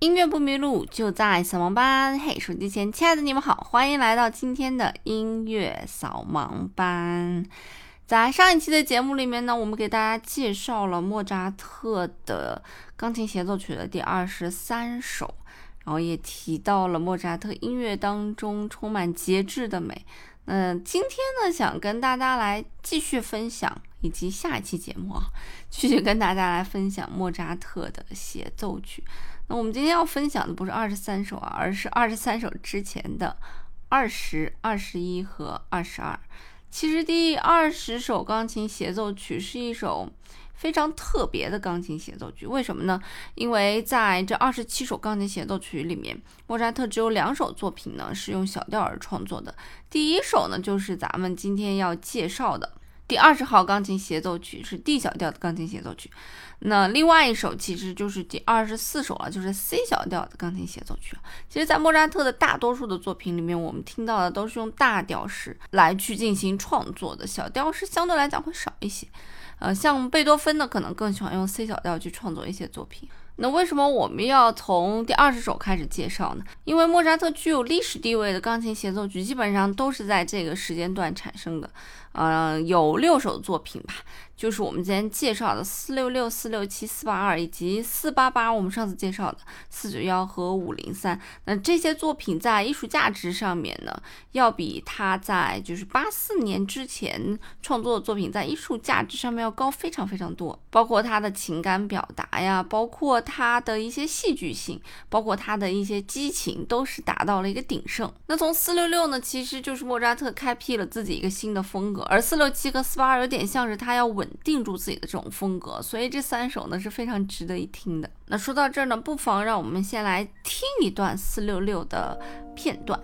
音乐不迷路，就在扫盲班。嘿，手机前亲爱的你们好，欢迎来到今天的音乐扫盲班。在上一期的节目里面呢，我们给大家介绍了莫扎特的钢琴协奏曲的第二十三首，然后也提到了莫扎特音乐当中充满节制的美。嗯，今天呢，想跟大家来继续分享，以及下一期节目啊，继续跟大家来分享莫扎特的协奏曲。那我们今天要分享的不是二十三首啊，而是二十三首之前的二十二、十一和二十二。其实第二十首钢琴协奏曲是一首非常特别的钢琴协奏曲，为什么呢？因为在这二十七首钢琴协奏曲里面，莫扎特只有两首作品呢是用小调而创作的。第一首呢就是咱们今天要介绍的第二十号钢琴协奏曲，是 D 小调的钢琴协奏曲。那另外一首其实就是第二十四首了，就是 C 小调的钢琴协奏曲。其实，在莫扎特的大多数的作品里面，我们听到的都是用大调式来去进行创作的，小调式相对来讲会少一些。呃，像贝多芬呢，可能更喜欢用 C 小调去创作一些作品。那为什么我们要从第二十首开始介绍呢？因为莫扎特具有历史地位的钢琴协奏曲基本上都是在这个时间段产生的。呃，有六首作品吧，就是我们今天介绍的四六六、四六七、四八二以及四八八，我们上次介绍的四九幺和五零三。那这些作品在艺术价值上面呢，要比他在就是八四年之前创作的作品在艺术价值上面要高非常非常多，包括他的情感表达呀，包括他的一些戏剧性，包括他的一些激情，都是达到了一个鼎盛。那从四六六呢，其实就是莫扎特开辟了自己一个新的风格。而四六七和四八二有点像是他要稳定住自己的这种风格，所以这三首呢是非常值得一听的。那说到这儿呢，不妨让我们先来听一段四六六的片段。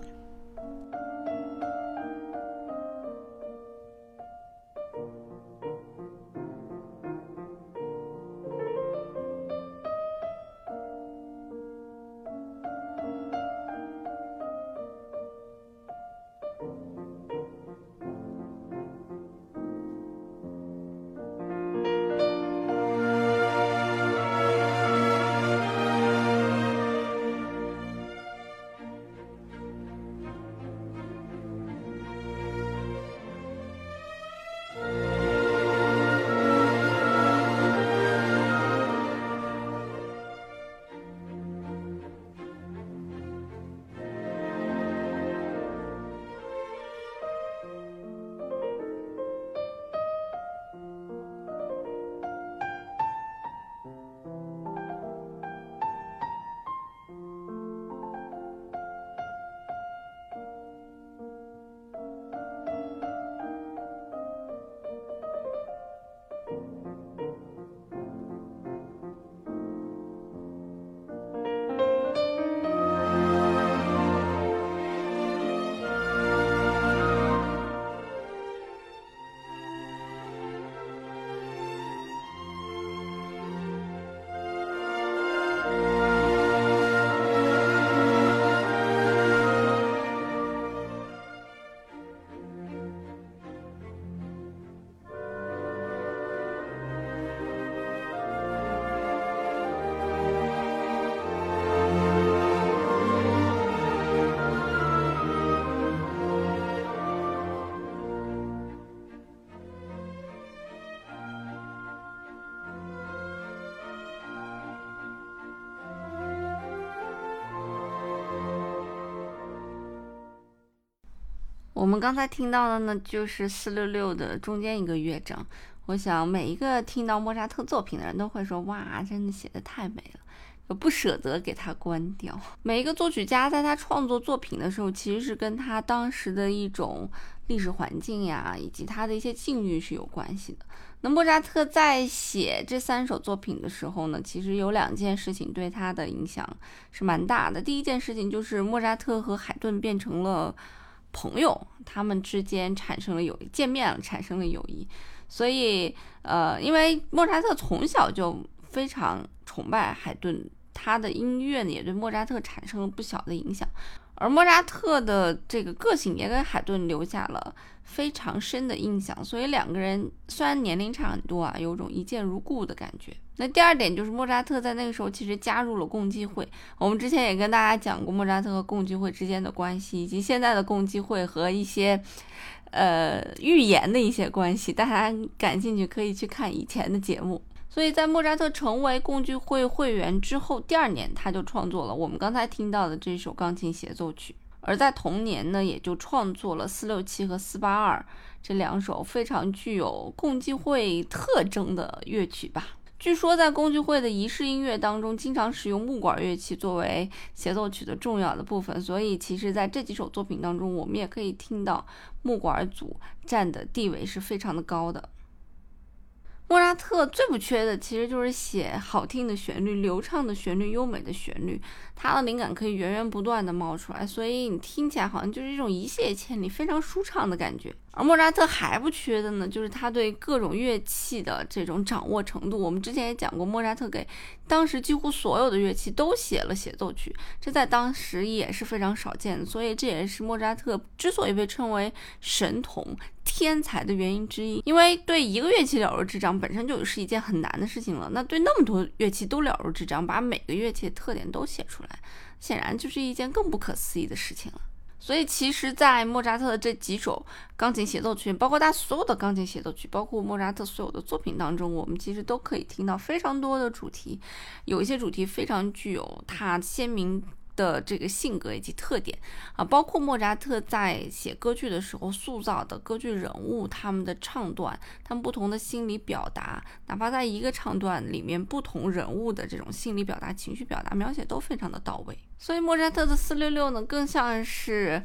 我们刚才听到的呢，就是四六六的中间一个乐章。我想每一个听到莫扎特作品的人都会说：“哇，真的写的太美了，不舍得给他关掉。”每一个作曲家在他创作作品的时候，其实是跟他当时的一种历史环境呀，以及他的一些境遇是有关系的。那莫扎特在写这三首作品的时候呢，其实有两件事情对他的影响是蛮大的。第一件事情就是莫扎特和海顿变成了。朋友，他们之间产生了友谊，见面了，产生了友谊。所以，呃，因为莫扎特从小就非常崇拜海顿，他的音乐呢也对莫扎特产生了不小的影响。而莫扎特的这个个性也给海顿留下了非常深的印象，所以两个人虽然年龄差很多啊，有种一见如故的感觉。那第二点就是莫扎特在那个时候其实加入了共济会，我们之前也跟大家讲过莫扎特和共济会之间的关系，以及现在的共济会和一些呃预言的一些关系，大家感兴趣可以去看以前的节目。所以在莫扎特成为共济会会员之后，第二年他就创作了我们刚才听到的这首钢琴协奏曲。而在同年呢，也就创作了四六七和四八二这两首非常具有共济会特征的乐曲吧。据说在共济会的仪式音乐当中，经常使用木管乐器作为协奏曲的重要的部分。所以，其实在这几首作品当中，我们也可以听到木管组占的地位是非常的高的。莫扎特最不缺的其实就是写好听的旋律、流畅的旋律、优美的旋律，他的灵感可以源源不断的冒出来，所以你听起来好像就是一种一泻千里、非常舒畅的感觉。而莫扎特还不缺的呢，就是他对各种乐器的这种掌握程度。我们之前也讲过，莫扎特给当时几乎所有的乐器都写了协奏曲，这在当时也是非常少见的。所以这也是莫扎特之所以被称为神童、天才的原因之一。因为对一个乐器了如指掌本身就是一件很难的事情了，那对那么多乐器都了如指掌，把每个乐器的特点都写出来，显然就是一件更不可思议的事情了。所以，其实，在莫扎特的这几首钢琴协奏曲，包括他所有的钢琴协奏曲，包括莫扎特所有的作品当中，我们其实都可以听到非常多的主题，有一些主题非常具有他鲜明。的这个性格以及特点啊，包括莫扎特在写歌剧的时候塑造的歌剧人物，他们的唱段，他们不同的心理表达，哪怕在一个唱段里面，不同人物的这种心理表达、情绪表达描写都非常的到位。所以莫扎特的四六六呢，更像是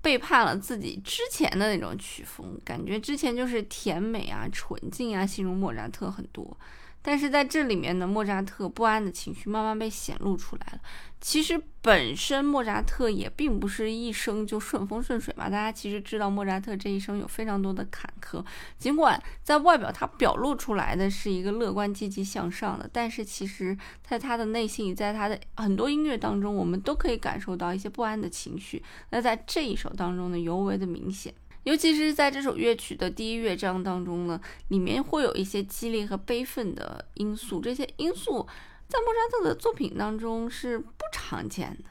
背叛了自己之前的那种曲风，感觉之前就是甜美啊、纯净啊，形容莫扎特很多。但是在这里面呢，莫扎特不安的情绪慢慢被显露出来了。其实本身莫扎特也并不是一生就顺风顺水嘛。大家其实知道莫扎特这一生有非常多的坎坷。尽管在外表他表露出来的是一个乐观积极向上的，但是其实在他的内心，在他的很多音乐当中，我们都可以感受到一些不安的情绪。那在这一首当中呢，尤为的明显。尤其是在这首乐曲的第一乐章当中呢，里面会有一些激励和悲愤的因素。这些因素在莫扎特的作品当中是不常见的。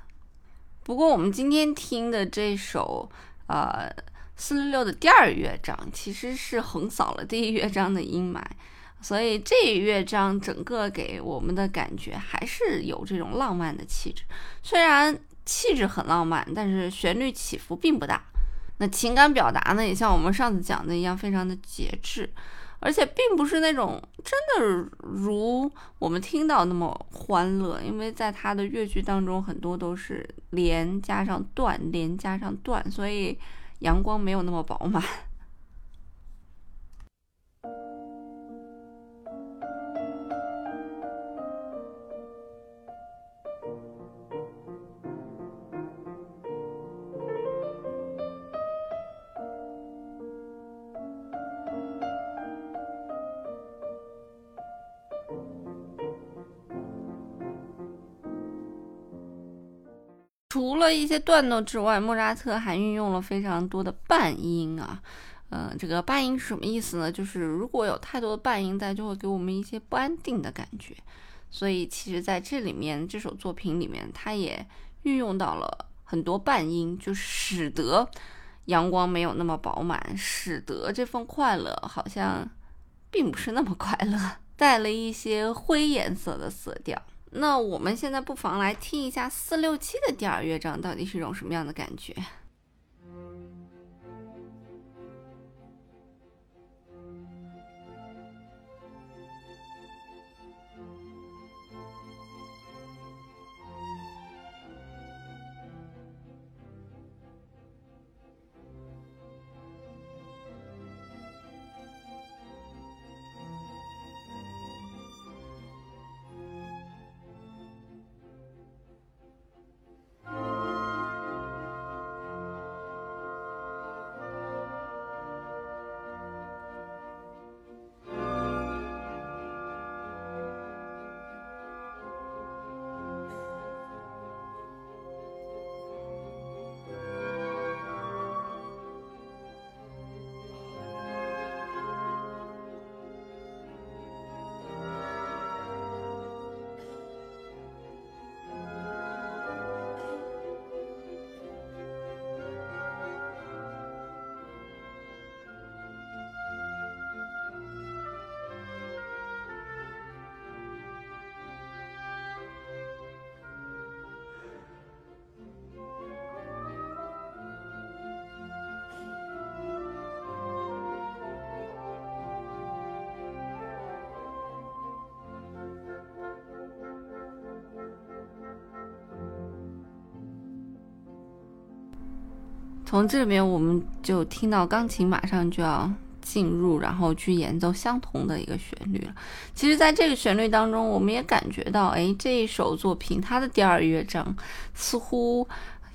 不过，我们今天听的这首呃四六六的第二乐章，其实是横扫了第一乐章的阴霾，所以这一乐章整个给我们的感觉还是有这种浪漫的气质。虽然气质很浪漫，但是旋律起伏并不大。那情感表达呢，也像我们上次讲的一样，非常的节制，而且并不是那种真的如我们听到那么欢乐，因为在他的乐句当中，很多都是连加上断，连加上断，所以阳光没有那么饱满。了一些段落之外，莫扎特还运用了非常多的半音啊，嗯，这个半音是什么意思呢？就是如果有太多的半音在，就会给我们一些不安定的感觉。所以其实在这里面这首作品里面，它也运用到了很多半音，就使得阳光没有那么饱满，使得这份快乐好像并不是那么快乐，带了一些灰颜色的色调。那我们现在不妨来听一下四六七的第二乐章，到底是一种什么样的感觉？从这边我们就听到钢琴马上就要进入，然后去演奏相同的一个旋律了。其实，在这个旋律当中，我们也感觉到，哎，这一首作品它的第二乐章似乎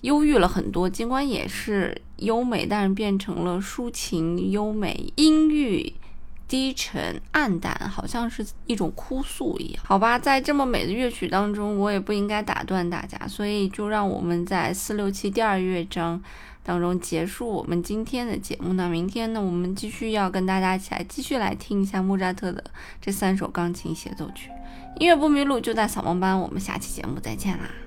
忧郁了很多，尽管也是优美，但是变成了抒情、优美、阴郁。低沉、暗淡，好像是一种哭诉一样。好吧，在这么美的乐曲当中，我也不应该打断大家，所以就让我们在四六七第二乐章当中结束我们今天的节目。那明天呢，我们继续要跟大家一起来继续来听一下莫扎特的这三首钢琴协奏曲。音乐不迷路，就在扫盲班。我们下期节目再见啦！